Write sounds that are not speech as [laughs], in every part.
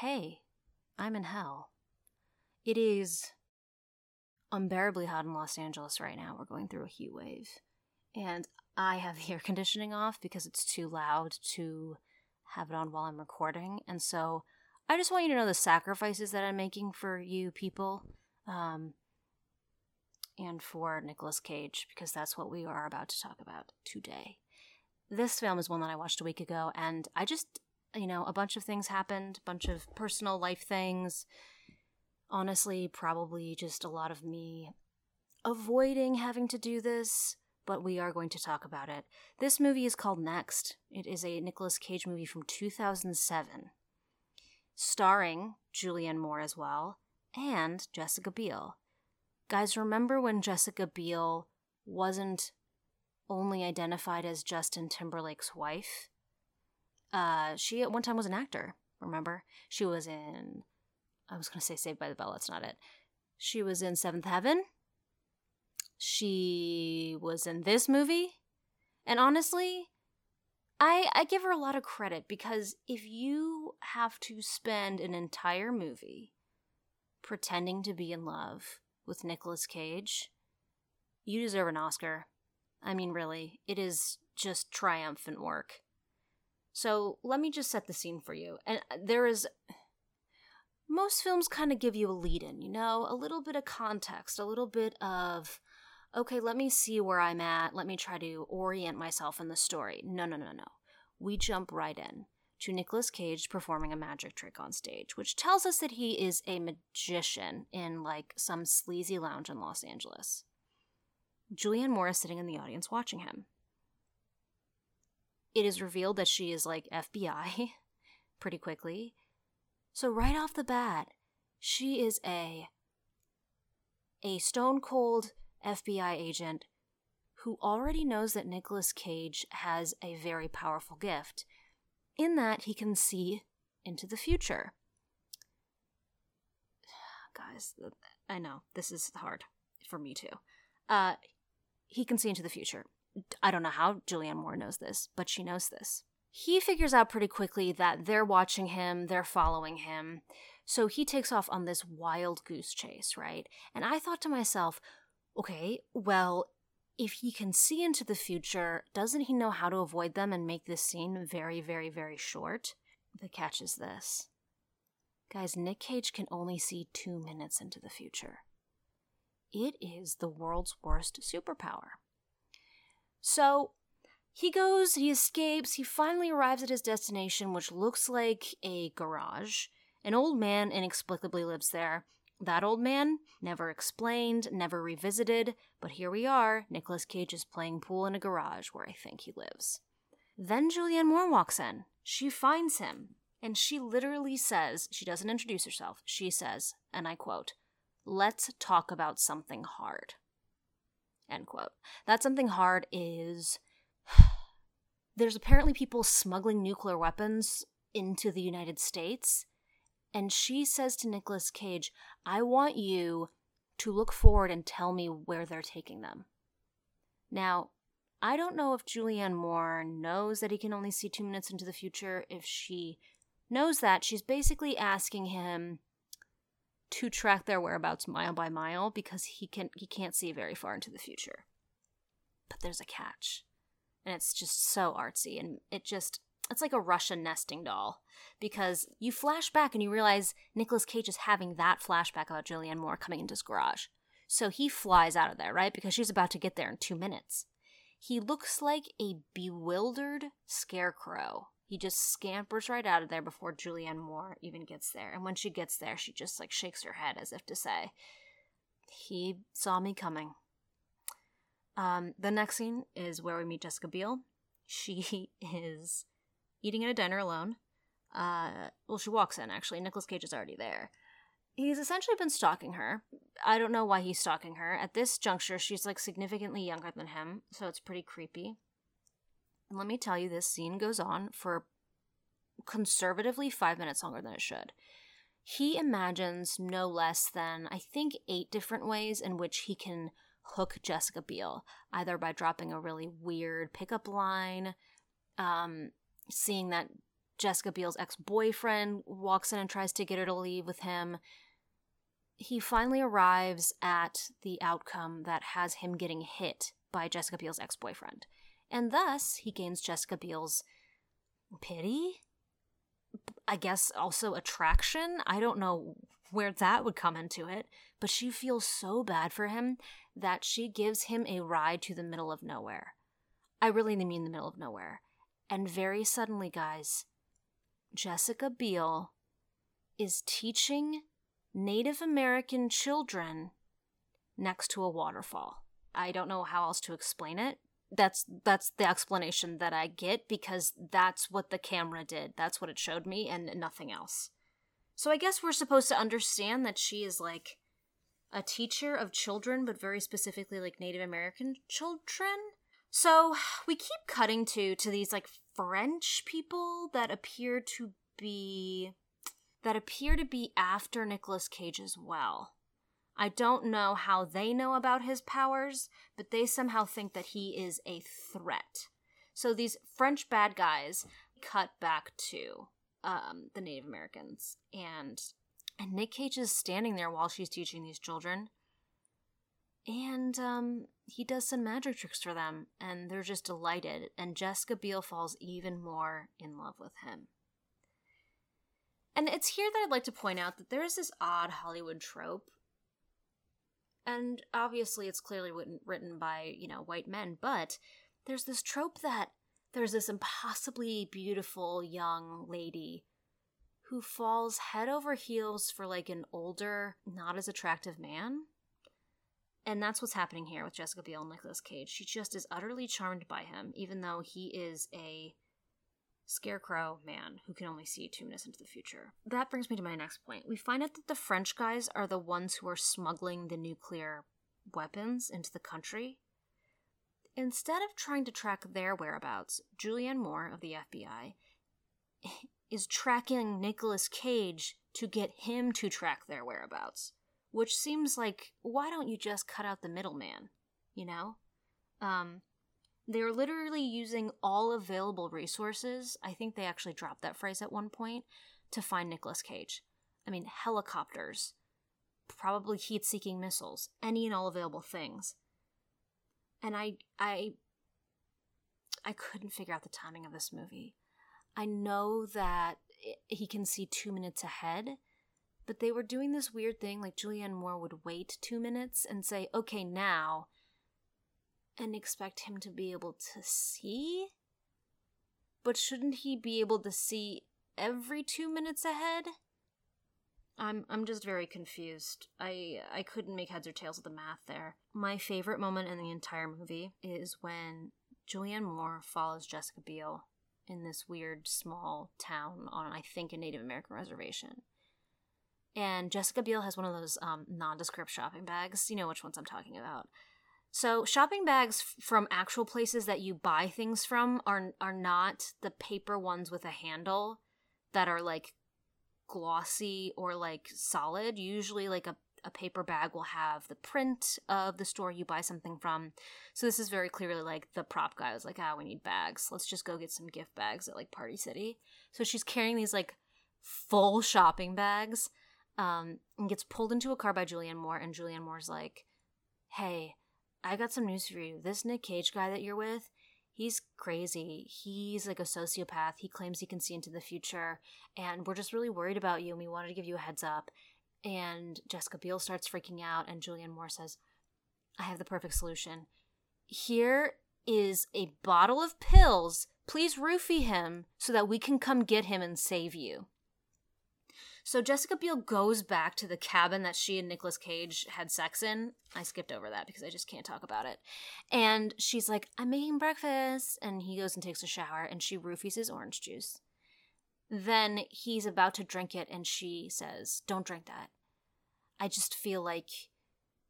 hey, I'm in hell. It is unbearably hot in Los Angeles right now. We're going through a heat wave. And I have the [laughs] air conditioning off because it's too loud to have it on while I'm recording. And so I just want you to know the sacrifices that I'm making for you people um, and for Nicolas Cage because that's what we are about to talk about today. This film is one that I watched a week ago, and I just, you know, a bunch of things happened, a bunch of personal life things. Honestly, probably just a lot of me avoiding having to do this, but we are going to talk about it. This movie is called Next. It is a Nicolas Cage movie from 2007, starring Julianne Moore as well, and Jessica Biel. Guys, remember when Jessica Biel wasn't only identified as Justin Timberlake's wife? Uh, she at one time was an actor, remember? She was in, I was to say Saved by the Bell, that's not it. She was in Seventh Heaven. She was in this movie. And honestly, I, I give her a lot of credit because if you have to spend an entire movie pretending to be in love with Nicolas Cage, you deserve an Oscar. I mean, really, it is just triumphant work. So let me just set the scene for you. And uh, there is. Most films kind of give you a lead in, you know, a little bit of context, a little bit of, okay, let me see where I'm at, let me try to orient myself in the story. No, no, no, no. We jump right in to Nicolas Cage performing a magic trick on stage, which tells us that he is a magician in like some sleazy lounge in Los Angeles. Julianne Moore is sitting in the audience watching him. It is revealed that she is like FBI [laughs] pretty quickly. So right off the bat, she is a a stone cold FBI agent who already knows that Nicolas Cage has a very powerful gift in that he can see into the future. [sighs] Guys, I know this is hard for me too. Uh, he can see into the future. I don't know how Julianne Moore knows this, but she knows this. He figures out pretty quickly that they're watching him, they're following him. So he takes off on this wild goose chase, right? And I thought to myself, okay, well, if he can see into the future, doesn't he know how to avoid them and make this scene very, very, very short? The catch is this. Guys, Nick Cage can only see two minutes into the future. It is the world's worst superpower. So he goes, he escapes, he finally arrives at his destination, which looks like a garage. An old man inexplicably lives there. That old man, never explained, never revisited, but here we are. Nicolas Cage is playing pool in a garage where I think he lives. Then Julianne Moore walks in. She finds him, and she literally says, she doesn't introduce herself, she says, and I quote, let's talk about something hard. End quote. That something hard is [sighs] there's apparently people smuggling nuclear weapons into the United States. And she says to Nicolas Cage, I want you to look forward and tell me where they're taking them. Now, I don't know if Julianne Moore knows that he can only see two minutes into the future. If she knows that, she's basically asking him to track their whereabouts mile by mile because he can he can't see very far into the future. But there's a catch. And it's just so artsy and it just it's like a Russian nesting doll because you flash back and you realize Nicolas Cage is having that flashback about Julianne Moore coming into his garage. So he flies out of there, right? Because she's about to get there in 2 minutes. He looks like a bewildered scarecrow he just scampers right out of there before Julianne Moore even gets there. And when she gets there, she just like shakes her head as if to say, He saw me coming. Um, the next scene is where we meet Jessica Biel. She [laughs] is eating at a diner alone. Uh, well, she walks in actually. Nicolas Cage is already there. He's essentially been stalking her. I don't know why he's stalking her. At this juncture, she's like significantly younger than him, so it's pretty creepy. And let me tell you, this scene goes on for conservatively five minutes longer than it should. He imagines no less than, I think, eight different ways in which he can hook Jessica Biel, either by dropping a really weird pickup line, um, seeing that Jessica Biel's ex boyfriend walks in and tries to get her to leave with him. He finally arrives at the outcome that has him getting hit by Jessica Biel's ex boyfriend. And thus, he gains Jessica Biel's pity? I guess also attraction? I don't know where that would come into it, but she feels so bad for him that she gives him a ride to the middle of nowhere. I really mean the middle of nowhere. And very suddenly, guys, Jessica Biel is teaching Native American children next to a waterfall. I don't know how else to explain it. That's that's the explanation that I get because that's what the camera did. That's what it showed me and nothing else. So I guess we're supposed to understand that she is like a teacher of children, but very specifically like Native American children. So we keep cutting to to these like French people that appear to be that appear to be after Nicolas Cage as well. I don't know how they know about his powers, but they somehow think that he is a threat. So these French bad guys cut back to um, the Native Americans, and and Nick Cage is standing there while she's teaching these children, and um, he does some magic tricks for them, and they're just delighted. And Jessica Biel falls even more in love with him. And it's here that I'd like to point out that there is this odd Hollywood trope. And obviously, it's clearly written, by, you know, white men, but there's this trope that there's this impossibly beautiful young lady who falls head over heels for like an older, not as attractive man. And that's what's happening here with Jessica Biel and Nicolas Cage. She just is utterly charmed by him, even though he is a scarecrow man who can only see two minutes into the future. That brings me to my next point. We find out that the French guys are the ones who are smuggling the nuclear weapons into the country. Instead of trying to track their whereabouts, Julianne Moore of the FBI [laughs] is tracking Nicolas Cage to get him to track their whereabouts which seems like why don't you just cut out the middleman you know? Um they're literally using all available resources i think they actually dropped that phrase at one point to find Nicolas Cage. I mean helicopters probably heat-seeking missiles any and all available things. And i i i couldn't figure out the timing of this movie. I know that he can see 2 minutes ahead but they were doing this weird thing like Julianne Moore would wait two minutes and say, okay, now, and expect him to be able to see? But shouldn't he be able to see every two minutes ahead? I'm I'm just very confused. I I couldn't make heads or tails of the math there. My favorite moment in the entire movie is when Julianne Moore follows Jessica Biel in this weird small town on I think a Native American reservation and Jessica Biel has one of those um, nondescript shopping bags. You know which ones I'm talking about. So shopping bags from actual places that you buy things from are are not the paper ones with a handle that are like glossy or like solid. Usually like a a paper bag will have the print of the store you buy something from. So this is very clearly like the prop guy was like, "Ah, oh, we need bags. Let's just go get some gift bags at like Party City." So she's carrying these like full shopping bags um, and gets pulled into a car by Julianne Moore, and Julianne Moore's like, "Hey, I got some news for you. This Nick Cage guy that you're with, he's crazy. He's like a sociopath. He claims he can see into the future, and we're just really worried about you, and we wanted to give you a heads up." And Jessica Biel starts freaking out, and Julianne Moore says, "I have the perfect solution. Here is a bottle of pills. Please roofie him so that we can come get him and save you." So Jessica Biel goes back to the cabin that she and Nicolas Cage had sex in. I skipped over that because I just can't talk about it. And she's like, I'm making breakfast. And he goes and takes a shower and she roofies his orange juice. Then he's about to drink it and she says, Don't drink that. I just feel like,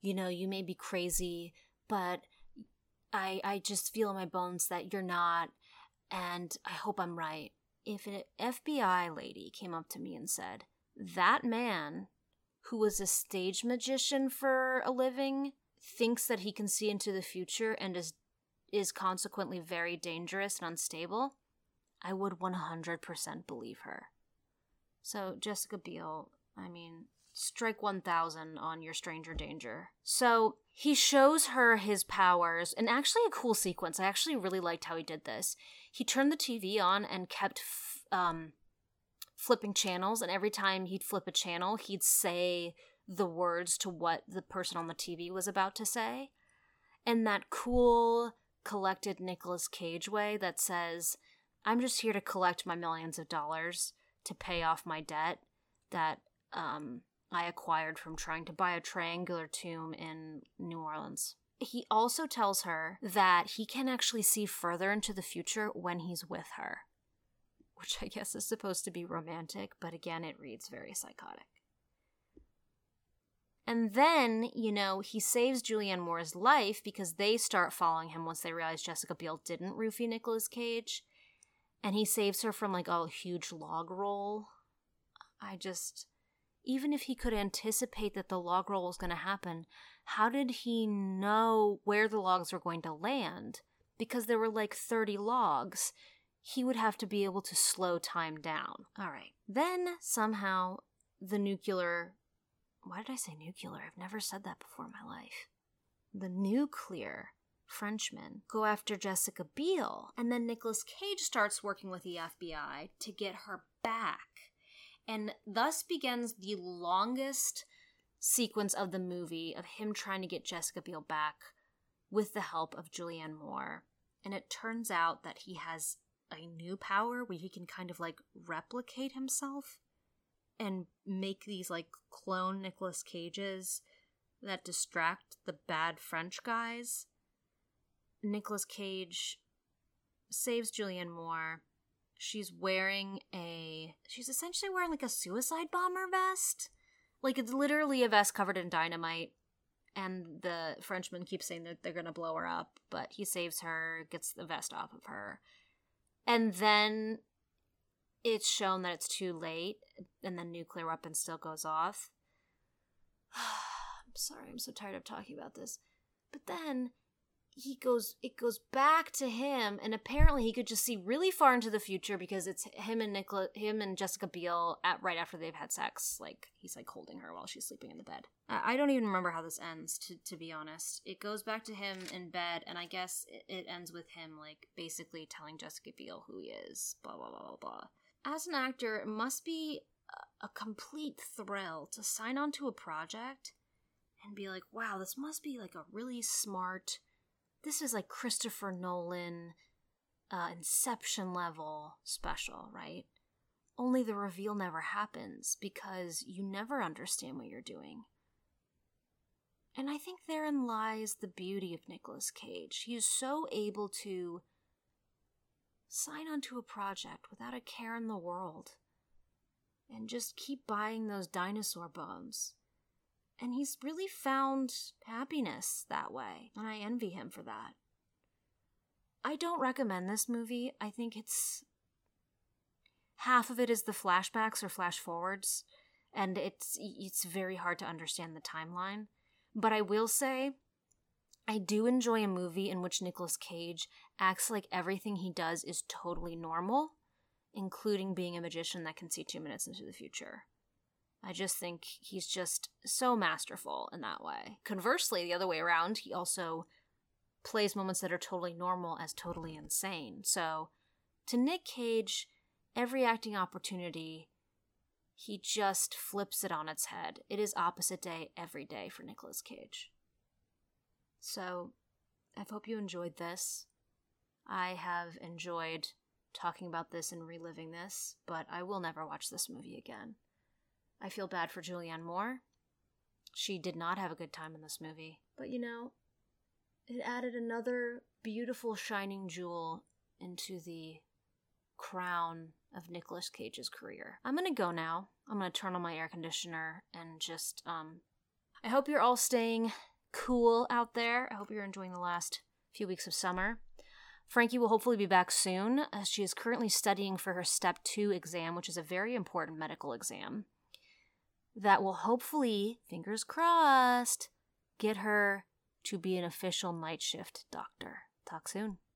you know, you may be crazy, but I I just feel in my bones that you're not, and I hope I'm right. If an FBI lady came up to me and said, that man, who was a stage magician for a living, thinks that he can see into the future and is is consequently very dangerous and unstable, I would 100% believe her. So, Jessica Biel, I mean, strike 1000 on your stranger danger. So, he shows her his powers, and actually, a cool sequence. I actually really liked how he did this. He turned the TV on and kept f- um, flipping channels, and every time he'd flip a channel, he'd say the words to what the person on the TV was about to say. And that cool, collected Nicolas Cage way that says, I'm just here to collect my millions of dollars to pay off my debt that um, I acquired from trying to buy a triangular tomb in New Orleans. He also tells her that he can actually see further into the future when he's with her, which I guess is supposed to be romantic, but again, it reads very psychotic. And then, you know, he saves Julianne Moore's life because they start following him once they realize Jessica Biel didn't roofie Nicolas Cage. And he saves her from like a huge log roll. I just even if he could anticipate that the log roll was going to happen, how did he know where the logs were going to land? Because there were like 30 logs. He would have to be able to slow time down. All right. Then somehow the nuclear. Why did I say nuclear? I've never said that before in my life. The nuclear Frenchmen go after Jessica Biel, and then Nicolas Cage starts working with the FBI to get her back and thus begins the longest sequence of the movie of him trying to get Jessica Biel back with the help of Julianne Moore. And it turns out that he has a new power where he can kind of like replicate himself and make these like clone Nicolas Cages that distract the bad French guys. Nicolas Cage saves Julianne Moore. She's wearing a she's essentially wearing like a suicide bomber vest. Like it's literally a vest covered in dynamite and the frenchman keeps saying that they're gonna blow her up but he saves her gets the vest off of her and then it's shown that it's too late and the nuclear weapon still goes off. [sighs] I'm sorry i'm so tired of talking about this. But then he goes it goes back to him and apparently he could just see really far into the future because it's him and Nicola him and Jessica Biel at right after they've had sex like he's like holding her while she's sleeping in the bed. I don't even remember how this ends to to be honest. It goes back to him in bed and I guess it, it ends with him like basically telling Jessica Biel who he is blah blah blah blah blah. As an actor it must be a, a complete thrill to sign on to a project and be like wow this must be like a really smart this is like Christopher Nolan, uh, Inception level special, right? Only the reveal never happens because you never understand what you're doing. And I think therein lies the beauty of Nicolas Cage. He is so able to sign onto a project without a care in the world and just keep buying those dinosaur bones and he's really found happiness that way, and I envy him for that. I don't recommend this movie. I think it's half of it is the flashbacks or flash forwards, and it's it's very hard to understand the timeline. But I will say I do enjoy a movie in which Nicolas Cage acts like everything he does is totally normal, including being a magician that can see 2 minutes into the future. I just think he's just so masterful in that way. Conversely, the other way around, he also plays moments that are totally normal as totally insane. So, to Nick Cage, every acting opportunity, he just flips it on its head. It is opposite day every day for Nicolas Cage. So, I hope you enjoyed this. I have enjoyed talking about this and reliving this, but I will never watch this movie again. I feel bad for Julianne Moore. She did not have a good time in this movie. But you know, it added another beautiful shining jewel into the crown of Nicolas Cage's career. I'm gonna go now. I'm gonna turn on my air conditioner and just, um, I hope you're all staying cool out there. I hope you're enjoying the last few weeks of summer. Frankie will hopefully be back soon. as she is currently studying for her Step 2 exam, which is a very important medical exam that will hopefully, fingers crossed, get her to be an official night shift doctor. Talk soon.